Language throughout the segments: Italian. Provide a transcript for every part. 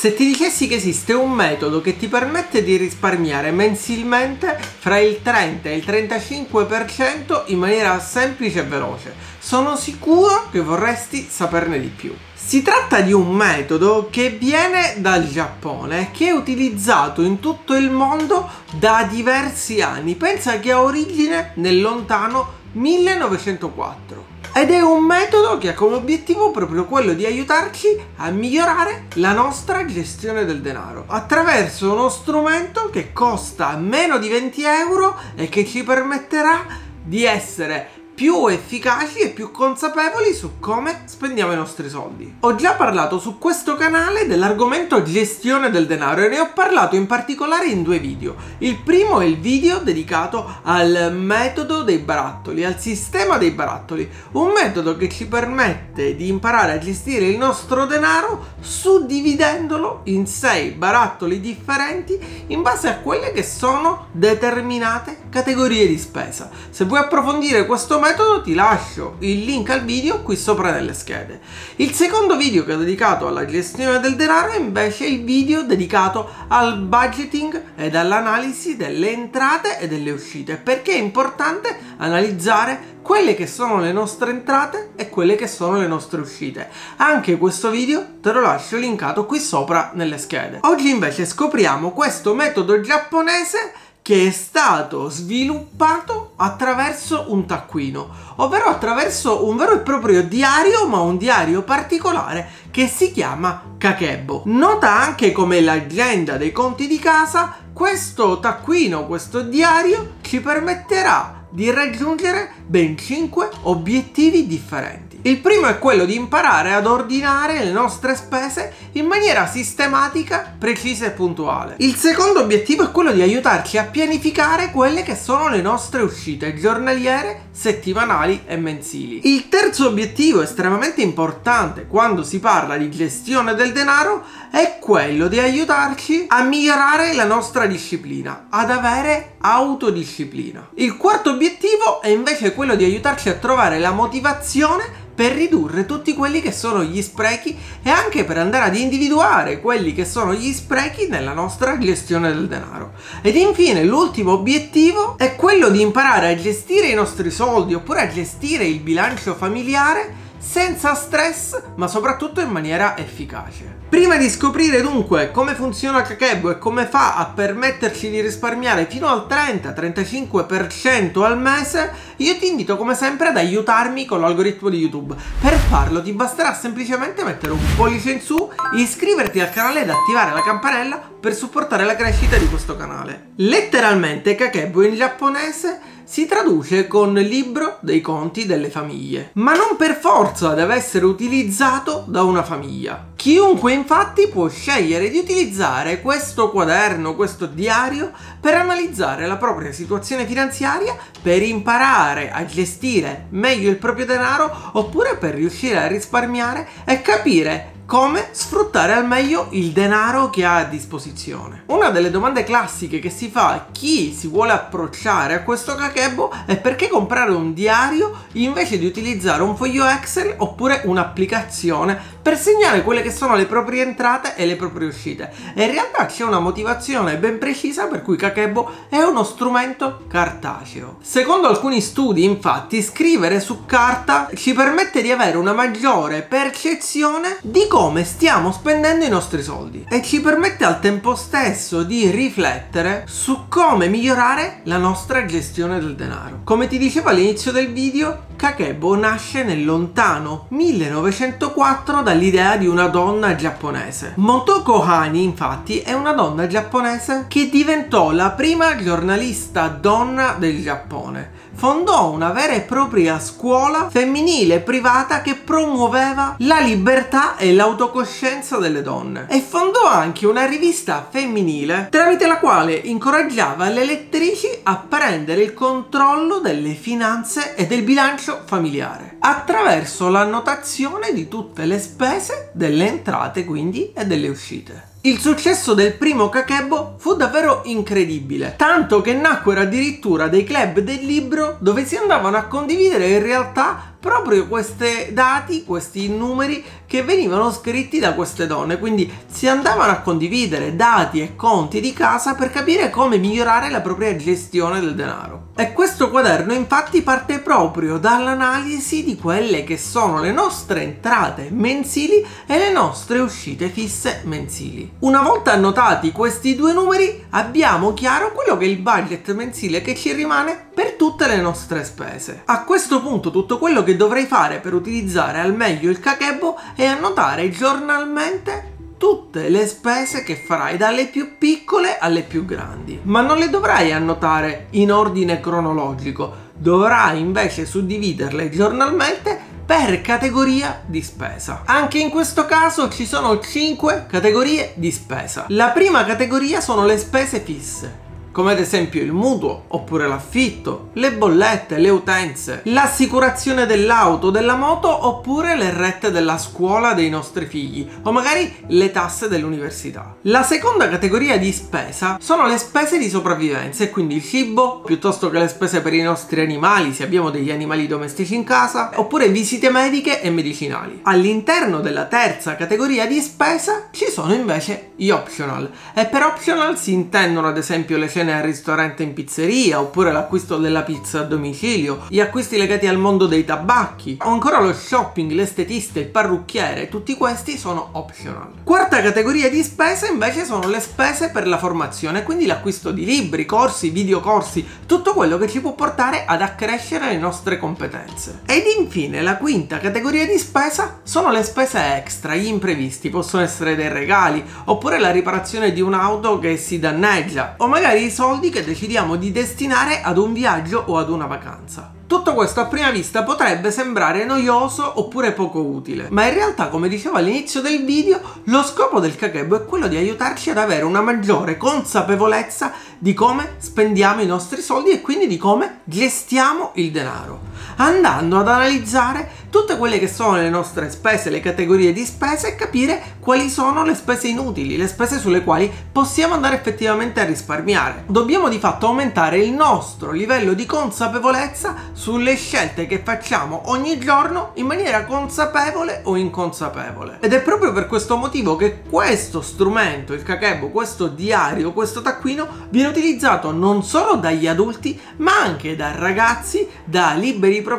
Se ti dicessi che esiste un metodo che ti permette di risparmiare mensilmente fra il 30 e il 35% in maniera semplice e veloce, sono sicuro che vorresti saperne di più. Si tratta di un metodo che viene dal Giappone e che è utilizzato in tutto il mondo da diversi anni. Pensa che ha origine nel lontano 1904 ed è un metodo che ha come obiettivo proprio quello di aiutarci a migliorare la nostra gestione del denaro attraverso uno strumento che costa meno di 20 euro e che ci permetterà di essere più efficaci e più consapevoli su come spendiamo i nostri soldi. Ho già parlato su questo canale dell'argomento gestione del denaro e ne ho parlato in particolare in due video. Il primo è il video dedicato al metodo dei barattoli, al sistema dei barattoli, un metodo che ci permette di imparare a gestire il nostro denaro suddividendolo in sei barattoli differenti in base a quelle che sono determinate categorie di spesa. Se vuoi approfondire questo metodo metodo ti lascio il link al video qui sopra nelle schede. Il secondo video che ho dedicato alla gestione del denaro è invece il video dedicato al budgeting ed all'analisi delle entrate e delle uscite perché è importante analizzare quelle che sono le nostre entrate e quelle che sono le nostre uscite. Anche questo video te lo lascio linkato qui sopra nelle schede. Oggi invece scopriamo questo metodo giapponese che è stato sviluppato attraverso un taccuino, ovvero attraverso un vero e proprio diario, ma un diario particolare che si chiama Kakebo. Nota anche come l'agenda dei conti di casa, questo taccuino, questo diario ci permetterà di raggiungere ben 5 obiettivi differenti. Il primo è quello di imparare ad ordinare le nostre spese in maniera sistematica, precisa e puntuale. Il secondo obiettivo è quello di aiutarci a pianificare quelle che sono le nostre uscite giornaliere, settimanali e mensili. Il terzo obiettivo estremamente importante quando si parla di gestione del denaro è quello di aiutarci a migliorare la nostra disciplina, ad avere autodisciplina. Il quarto obiettivo è invece quello di aiutarci a trovare la motivazione per ridurre tutti quelli che sono gli sprechi e anche per andare ad individuare quelli che sono gli sprechi nella nostra gestione del denaro. Ed infine l'ultimo obiettivo è quello di imparare a gestire i nostri soldi oppure a gestire il bilancio familiare senza stress ma soprattutto in maniera efficace. Prima di scoprire dunque come funziona Kakebo e come fa a permetterci di risparmiare fino al 30-35% al mese, io ti invito come sempre ad aiutarmi con l'algoritmo di YouTube. Per farlo ti basterà semplicemente mettere un pollice in su, iscriverti al canale ed attivare la campanella per supportare la crescita di questo canale. Letteralmente Kakebo in giapponese si traduce con libro dei conti delle famiglie, ma non per forza deve essere utilizzato da una famiglia. Chiunque infatti può scegliere di utilizzare questo quaderno, questo diario, per analizzare la propria situazione finanziaria, per imparare a gestire meglio il proprio denaro oppure per riuscire a risparmiare e capire come sfruttare al meglio il denaro che ha a disposizione. Una delle domande classiche che si fa a chi si vuole approcciare a questo kakebo è perché comprare un diario invece di utilizzare un foglio Excel oppure un'applicazione per segnare quelle che sono le proprie entrate e le proprie uscite. E in realtà c'è una motivazione ben precisa per cui Kakebo è uno strumento cartaceo. Secondo alcuni studi, infatti, scrivere su carta ci permette di avere una maggiore percezione di come stiamo spendendo i nostri soldi e ci permette al tempo stesso di riflettere su come migliorare la nostra gestione del denaro. Come ti dicevo all'inizio del video, Kakebo nasce nel lontano 1904 dall'idea di una donna giapponese. Motoko Hani infatti è una donna giapponese che diventò la prima giornalista donna del Giappone fondò una vera e propria scuola femminile privata che promuoveva la libertà e l'autocoscienza delle donne e fondò anche una rivista femminile tramite la quale incoraggiava le lettrici a prendere il controllo delle finanze e del bilancio familiare attraverso l'annotazione di tutte le spese, delle entrate quindi e delle uscite. Il successo del primo Kakebo fu davvero incredibile, tanto che nacquero addirittura dei club del libro dove si andavano a condividere in realtà proprio questi dati, questi numeri che venivano scritti da queste donne, quindi si andavano a condividere dati e conti di casa per capire come migliorare la propria gestione del denaro. E questo quaderno infatti parte proprio dall'analisi di quelle che sono le nostre entrate mensili e le nostre uscite fisse mensili. Una volta annotati questi due numeri abbiamo chiaro quello che è il budget mensile che ci rimane per tutte le nostre spese. A questo punto tutto quello che dovrei fare per utilizzare al meglio il kakebo è annotare giornalmente tutte le spese che farai dalle più piccole alle più grandi. Ma non le dovrai annotare in ordine cronologico, dovrai invece suddividerle giornalmente per categoria di spesa. Anche in questo caso ci sono 5 categorie di spesa. La prima categoria sono le spese fisse come ad esempio il mutuo oppure l'affitto, le bollette, le utenze, l'assicurazione dell'auto, della moto oppure le rette della scuola dei nostri figli o magari le tasse dell'università. La seconda categoria di spesa sono le spese di sopravvivenza e quindi il cibo piuttosto che le spese per i nostri animali se abbiamo degli animali domestici in casa oppure visite mediche e medicinali. All'interno della terza categoria di spesa ci sono invece gli optional e per optional si intendono ad esempio le cene al ristorante in pizzeria, oppure l'acquisto della pizza a domicilio, gli acquisti legati al mondo dei tabacchi, o ancora lo shopping, l'estetista, il parrucchiere, tutti questi sono optional. Quarta categoria di spese invece sono le spese per la formazione, quindi l'acquisto di libri, corsi, videocorsi, tutto quello che ci può portare ad accrescere le nostre competenze. Ed infine la quinta categoria di spesa sono le spese extra, gli imprevisti, possono essere dei regali, oppure la riparazione di un'auto che si danneggia, o magari i soldi che decidiamo di destinare ad un viaggio o ad una vacanza. Tutto questo a prima vista potrebbe sembrare noioso oppure poco utile, ma in realtà, come dicevo all'inizio del video, lo scopo del Kakebo è quello di aiutarci ad avere una maggiore consapevolezza di come spendiamo i nostri soldi e quindi di come gestiamo il denaro, andando ad analizzare tutte quelle che sono le nostre spese, le categorie di spese e capire quali sono le spese inutili, le spese sulle quali possiamo andare effettivamente a risparmiare. Dobbiamo di fatto aumentare il nostro livello di consapevolezza sulle scelte che facciamo ogni giorno in maniera consapevole o inconsapevole. Ed è proprio per questo motivo che questo strumento, il Kakebo, questo diario, questo taccuino viene utilizzato non solo dagli adulti, ma anche da ragazzi, da liberi professionisti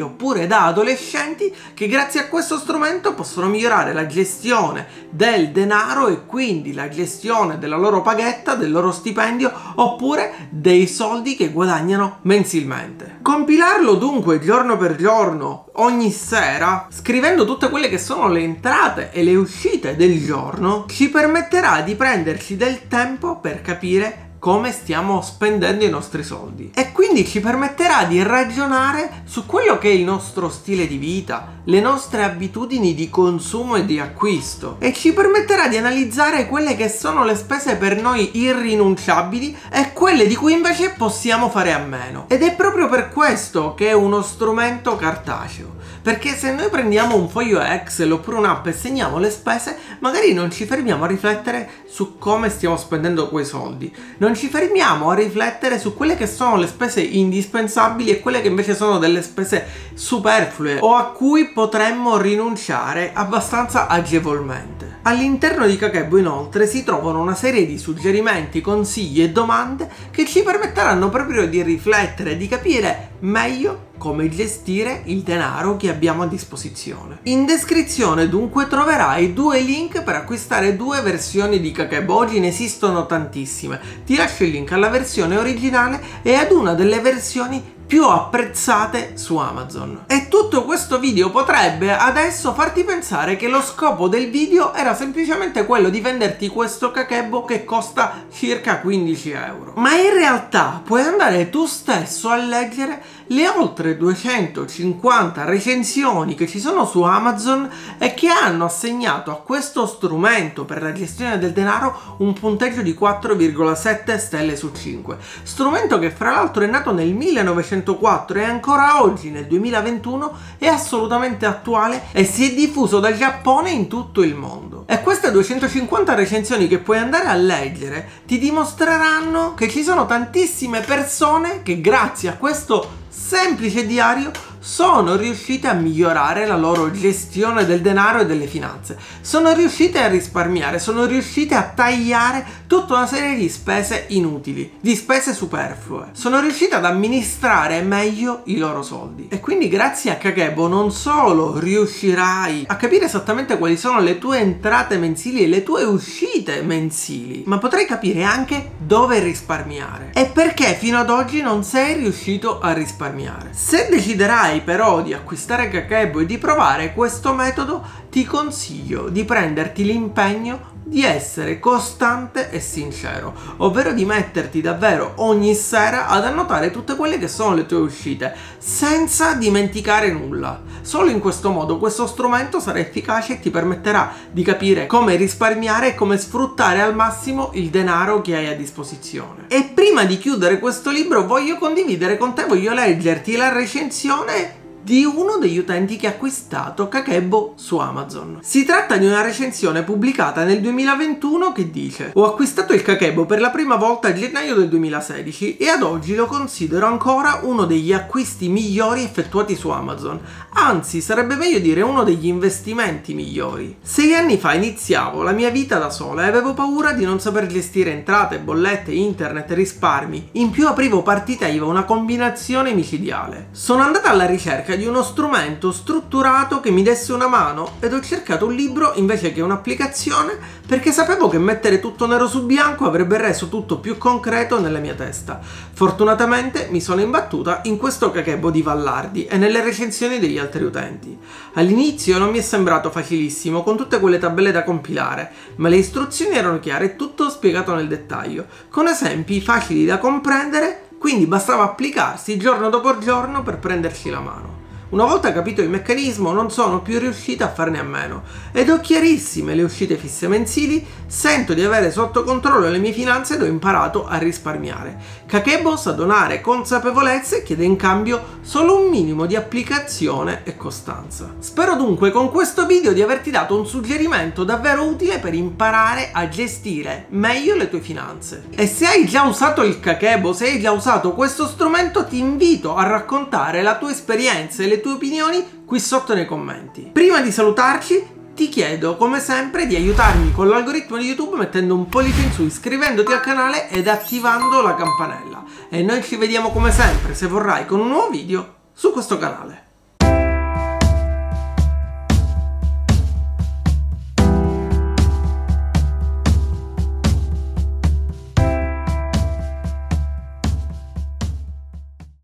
oppure da adolescenti che grazie a questo strumento possono migliorare la gestione del denaro e quindi la gestione della loro paghetta, del loro stipendio oppure dei soldi che guadagnano mensilmente. Compilarlo dunque giorno per giorno, ogni sera, scrivendo tutte quelle che sono le entrate e le uscite del giorno, ci permetterà di prenderci del tempo per capire come stiamo spendendo i nostri soldi e quindi ci permetterà di ragionare su quello che è il nostro stile di vita, le nostre abitudini di consumo e di acquisto e ci permetterà di analizzare quelle che sono le spese per noi irrinunciabili e quelle di cui invece possiamo fare a meno. Ed è proprio per questo che è uno strumento cartaceo. Perché se noi prendiamo un foglio Excel oppure un'app e segniamo le spese, magari non ci fermiamo a riflettere su come stiamo spendendo quei soldi. Non ci fermiamo a riflettere su quelle che sono le spese indispensabili e quelle che invece sono delle spese superflue o a cui potremmo rinunciare abbastanza agevolmente. All'interno di Kakebo inoltre si trovano una serie di suggerimenti, consigli e domande che ci permetteranno proprio di riflettere e di capire meglio come gestire il denaro che abbiamo a disposizione. In descrizione dunque troverai due link per acquistare due versioni di Kakebo, oggi ne esistono tantissime. Ti lascio il link alla versione originale e ad una delle versioni più apprezzate su Amazon. E tutto questo video potrebbe adesso farti pensare che lo scopo del video era semplicemente quello di venderti questo kakebo che costa circa 15 euro. Ma in realtà puoi andare tu stesso a leggere le oltre 250 recensioni che ci sono su Amazon e che hanno assegnato a questo strumento per la gestione del denaro un punteggio di 4,7 stelle su 5. Strumento che fra l'altro è nato nel 1904 e ancora oggi nel 2021 è assolutamente attuale e si è diffuso dal Giappone in tutto il mondo. E queste 250 recensioni che puoi andare a leggere ti dimostreranno che ci sono tantissime persone che grazie a questo semplice diario sono riuscite a migliorare la loro gestione del denaro e delle finanze, sono riuscite a risparmiare, sono riuscite a tagliare tutta una serie di spese inutili, di spese superflue, sono riuscite ad amministrare meglio i loro soldi. E quindi grazie a Kakebo non solo riuscirai a capire esattamente quali sono le tue entrate mensili e le tue uscite mensili, ma potrai capire anche dove risparmiare e perché fino ad oggi non sei riuscito a risparmiare. Se deciderai però di acquistare Kakebo e di provare questo metodo, ti consiglio di prenderti l'impegno di essere costante e sincero, ovvero di metterti davvero ogni sera ad annotare tutte quelle che sono le tue uscite, senza dimenticare nulla. Solo in questo modo questo strumento sarà efficace e ti permetterà di capire come risparmiare e come sfruttare al massimo il denaro che hai a disposizione. E prima di chiudere questo libro voglio condividere con te, voglio leggerti la recensione di uno degli utenti che ha acquistato Kakebo su Amazon. Si tratta di una recensione pubblicata nel 2021 che dice Ho acquistato il Kakebo per la prima volta a gennaio del 2016 e ad oggi lo considero ancora uno degli acquisti migliori effettuati su Amazon. Anzi, sarebbe meglio dire uno degli investimenti migliori. Sei anni fa iniziavo la mia vita da sola e avevo paura di non saper gestire entrate, bollette, internet, risparmi. In più aprivo partita IVA, una combinazione micidiale. Sono andata alla ricerca ricerca di uno strumento strutturato che mi desse una mano ed ho cercato un libro invece che un'applicazione perché sapevo che mettere tutto nero su bianco avrebbe reso tutto più concreto nella mia testa. Fortunatamente mi sono imbattuta in questo cachebo di Vallardi e nelle recensioni degli altri utenti. All'inizio non mi è sembrato facilissimo con tutte quelle tabelle da compilare, ma le istruzioni erano chiare e tutto spiegato nel dettaglio, con esempi facili da comprendere, quindi bastava applicarsi giorno dopo giorno per prenderci la mano. Una volta capito il meccanismo non sono più riuscita a farne a meno ed ho chiarissime le uscite fisse mensili, sento di avere sotto controllo le mie finanze ed ho imparato a risparmiare. Kakebo sa donare consapevolezza e chiede in cambio solo un minimo di applicazione e costanza. Spero dunque con questo video di averti dato un suggerimento davvero utile per imparare a gestire meglio le tue finanze. E se hai già usato il Kakebo, se hai già usato questo strumento, ti invito a raccontare la tua esperienza e le tue opinioni qui sotto nei commenti. Prima di salutarci, ti chiedo come sempre di aiutarmi con l'algoritmo di YouTube mettendo un pollice in su, iscrivendoti al canale ed attivando la campanella. E noi ci vediamo come sempre, se vorrai, con un nuovo video su questo canale.